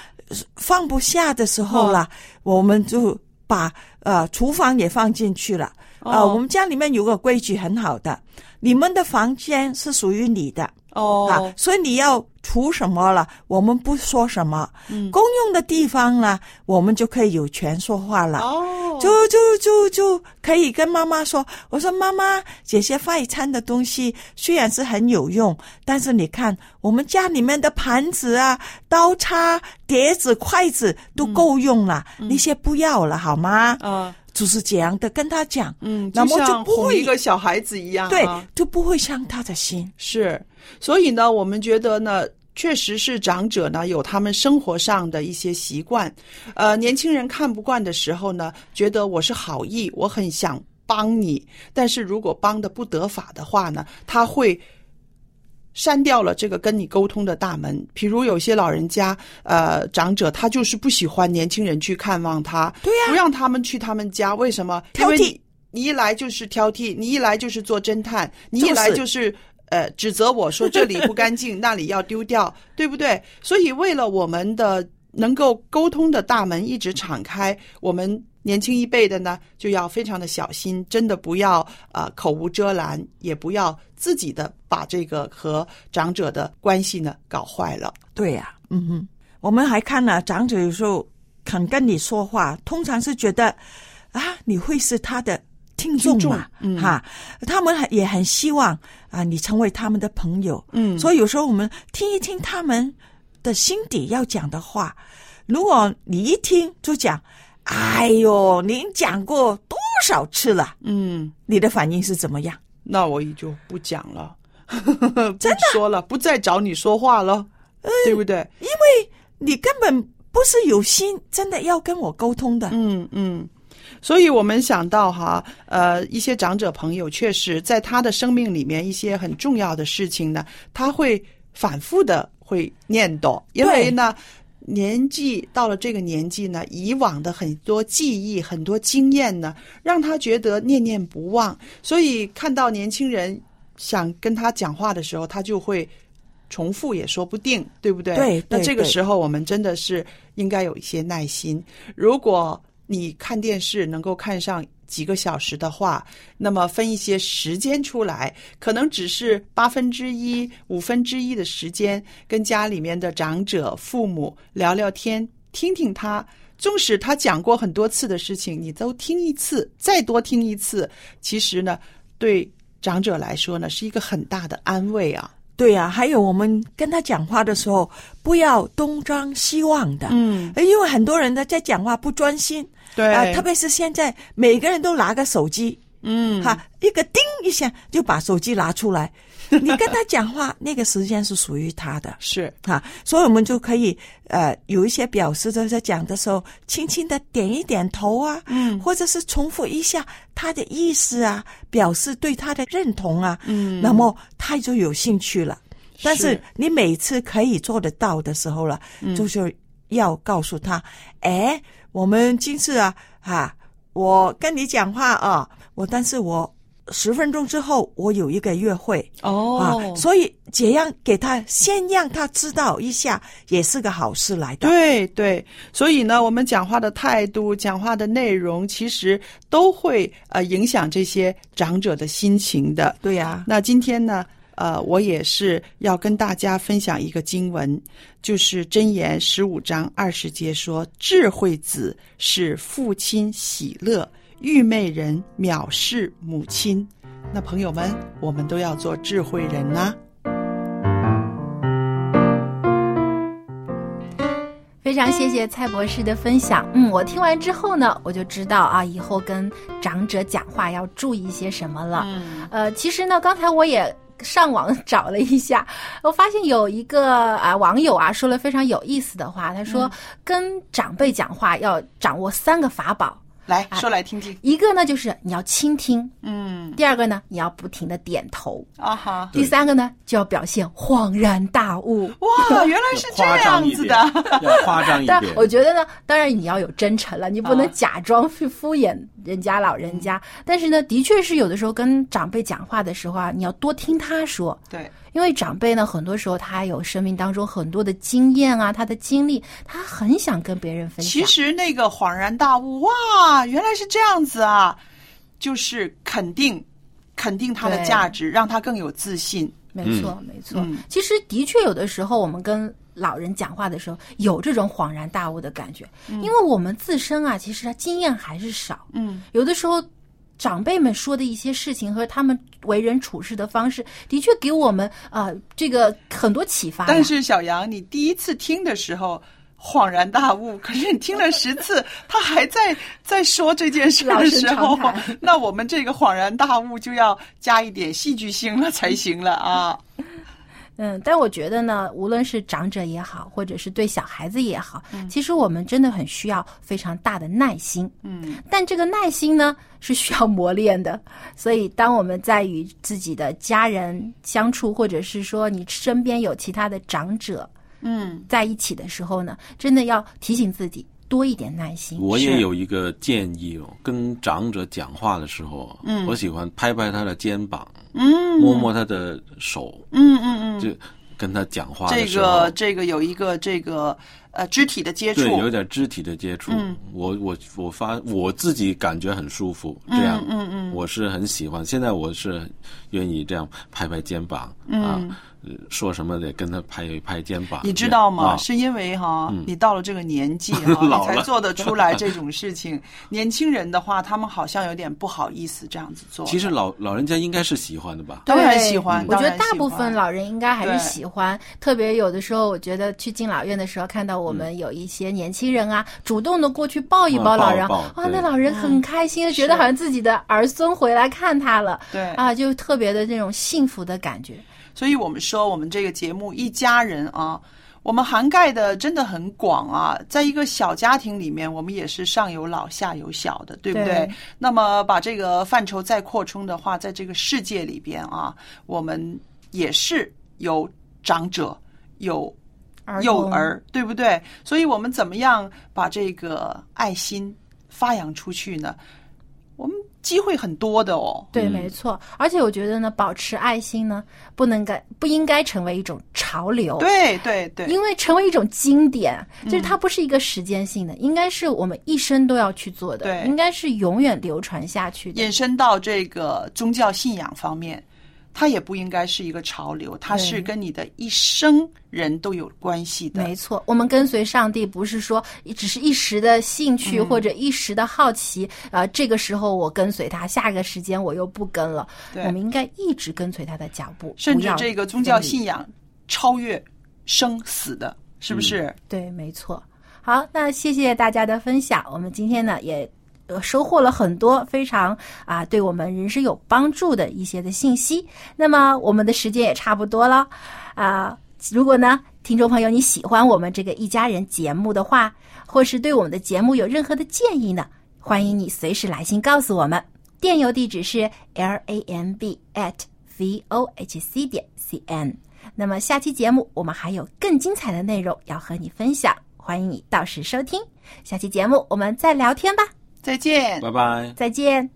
放不下的时候了，我们就把呃厨房也放进去了。呃，哦我们家里面有个规矩很好的，你们的房间是属于你的，哦啊，所以你要除什么了，我们不说什么。嗯公用的地方呢，我们就可以有权说话了。哦，就就就就可以跟妈妈说：“我说妈妈，这些快餐的东西虽然是很有用，但是你看我们家里面的盘子啊、刀叉、碟子、筷子都够用了，那些不要了好吗？”嗯就是这样的跟他讲，嗯，那么就不会一个小孩子一样、啊，对，就不会伤他的心。是，所以呢，我们觉得呢，确实是长者呢有他们生活上的一些习惯，呃，年轻人看不惯的时候呢，觉得我是好意，我很想帮你，但是如果帮的不得法的话呢，他会。删掉了这个跟你沟通的大门，比如有些老人家，呃，长者他就是不喜欢年轻人去看望他，对呀、不让他们去他们家，为什么？挑剔。因为你你一来就是挑剔，你一来就是做侦探，你一就是来就是。呃指责我说这里不干净，<laughs> 那里要丢掉，对不对？所以为了我们的能够沟通的大门一直敞开，我们年轻一辈的呢就要非常的小心，真的不要呃口无遮拦，也不要自己的把这个和长者的关系呢搞坏了。对呀、嗯哼，我们还看了、长者有时候肯跟你说话，通常是觉得啊，你会是他的听众听众嘛，嗯。哈，他们也很希望啊，你成为他们的朋友，嗯。所以有时候我们听一听他们的心底要讲的话，如果你一听就讲，哎呦，您讲过多少次了，嗯，你的反应是怎么样？那我也就不讲了，<laughs> 真的说了，不再找你说话了，对不对？因为你根本不是有心真的要跟我沟通的，嗯嗯。所以我们想到哈，呃，一些长者朋友确实在他的生命里面一些很重要的事情呢，他会反复的会念叨，因为呢，年纪到了这个年纪呢，以往的很多记忆、很多经验呢，让他觉得念念不忘，所以看到年轻人想跟他讲话的时候，他就会重复也说不定，对不对？对对那这个时候我们真的是应该有一些耐心。如果你看电视能够看上几个小时的话，那么分一些时间出来，可能只是八分之一、五分之一的时间，跟家里面的长者、父母聊聊天，听听他。纵使他讲过很多次的事情，你都听一次，再多听一次，其实呢，对长者来说呢，是一个很大的安慰啊。对呀、还有我们跟他讲话的时候，不要东张西望的，嗯，因为很多人呢在讲话不专心，对。啊、特别是现在每个人都拿个手机，嗯，哈，一个叮一下就把手机拿出来，<laughs> 你跟他讲话，那个时间是属于他的，是。哈，所以我们就可以呃有一些表示的，在讲的时候，轻轻的点一点头啊，嗯。或者是重复一下他的意思啊，表示对他的认同啊，嗯。那么他就有兴趣了。但是是你每次可以做得到的时候了，嗯。就是要告诉他，哎，我们今次啊，哈、我跟你讲话啊，我但是我十分钟之后我有一个约会哦啊，所以这样给他先让他知道一下，也是个好事来的。对对，所以呢，我们讲话的态度、讲话的内容，其实都会呃影响这些长者的心情的。对呀、那今天呢，呃，我也是要跟大家分享一个经文，就是箴言十五章二十节说：“智慧子使父亲喜乐，愚昧人藐视母亲。”那朋友们，我们都要做智慧人呐、非常谢谢蔡博士的分享。嗯，我听完之后呢，我就知道啊，以后跟长者讲话要注意些什么了。嗯呃，其实呢，刚才我也上网找了一下，<laughs> 我发现有一个啊网友啊说了非常有意思的话，他说、跟长辈讲话要掌握三个法宝。来说来听听。一个呢，就是你要倾听；嗯，第二个呢，你要不停的点头；啊哈，第三个呢，就要表现恍然大悟。哇，原来是这样子点的。，要夸张一但点。我觉得呢，当然你要有真诚了，你不能啊假装去敷衍人家老人家。但是呢，的确是有的时候跟长辈讲话的时候啊，你要多听他说，对，因为长辈呢，很多时候他有生命当中很多的经验啊，他的经历，他很想跟别人分享。其实那个恍然大悟，哇，原来是这样子啊，就是肯定肯定他的价值，让他更有自信。没错，没错。嗯其实的确有的时候，我们跟老人讲话的时候，有这种恍然大悟的感觉，因为我们自身啊，其实他经验还是少。嗯，有的时候。长辈们说的一些事情和他们为人处事的方式，的确给我们呃这个很多启发。但是小杨，你第一次听的时候恍然大悟，可是你听了十次，他还在在说这件事的时候 <laughs> 那我们这个恍然大悟就要加一点戏剧性了才行了啊。嗯，但我觉得呢，无论是长者也好，或者是对小孩子也好，嗯其实我们真的很需要非常大的耐心。嗯，但这个耐心呢是需要磨练的，所以当我们在与自己的家人相处，或者是说你身边有其他的长者嗯，在一起的时候呢，真的要提醒自己多一点耐心。我也有一个建议哦，跟长者讲话的时候，嗯。我喜欢拍拍他的肩膀，嗯，摸摸他的手，嗯嗯嗯，就跟他讲话的这时候，个这个有一个这个呃肢体的接触，对，有点肢体的接触，嗯。我我我发我自己感觉很舒服，这样，嗯嗯。嗯我是很喜欢。现在我是愿意这样拍拍肩膀、嗯说什么得跟他拍一拍肩膀。你知道吗？啊是因为哈，嗯你到了这个年纪哈，<laughs> 你才做得出来这种事情。<laughs> 年轻人的话，他们好像有点不好意思这样子做。其实老老人家应该是喜欢的吧？当然喜欢，我觉得大部分老人应该还是喜欢，特别有的时候，我觉得去敬老院的时候，看到我们有一些年轻人啊，主动的过去抱一抱嗯老人，抱抱哇，那老人很开心，觉得好像自己的儿孙回来看他了，对啊，就特别的那种幸福的感觉。所以我们说，我们这个节目一家人啊，我们涵盖的真的很广啊。在一个小家庭里面，我们也是上有老下有小的，对不对？对那么把这个范畴再扩充的话，在这个世界里边啊，我们也是有长者，有幼儿，对不对？所以我们怎么样把这个爱心发扬出去呢？机会很多的哦。对，没错。而且我觉得呢，保持爱心呢，不能该不应该成为一种潮流。对对对，因为成为一种经典，就是它不是一个时间性的，应该是我们一生都要去做的，对应该是永远流传下去的。延伸到这个宗教信仰方面，它也不应该是一个潮流，它是跟你的一生人都有关系的。没错，我们跟随上帝不是说只是一时的兴趣嗯或者一时的好奇，呃，这个时候我跟随他，下个时间我又不跟了。对我们应该一直跟随他的脚步，甚至这个宗教信仰超越生死的，是不是？对，没错。好，那谢谢大家的分享。我们今天呢也呃收获了很多非常啊对我们人生有帮助的一些的信息。那么我们的时间也差不多了啊。如果呢，听众朋友你喜欢我们这个一家人节目的话，或是对我们的节目有任何的建议呢，欢迎你随时来信告诉我们。电邮地址是 l a m b at v o h c 点 c n。那么下期节目我们还有更精彩的内容要和你分享，欢迎你到时收听。下期节目我们再聊天吧，再见。拜拜。再见。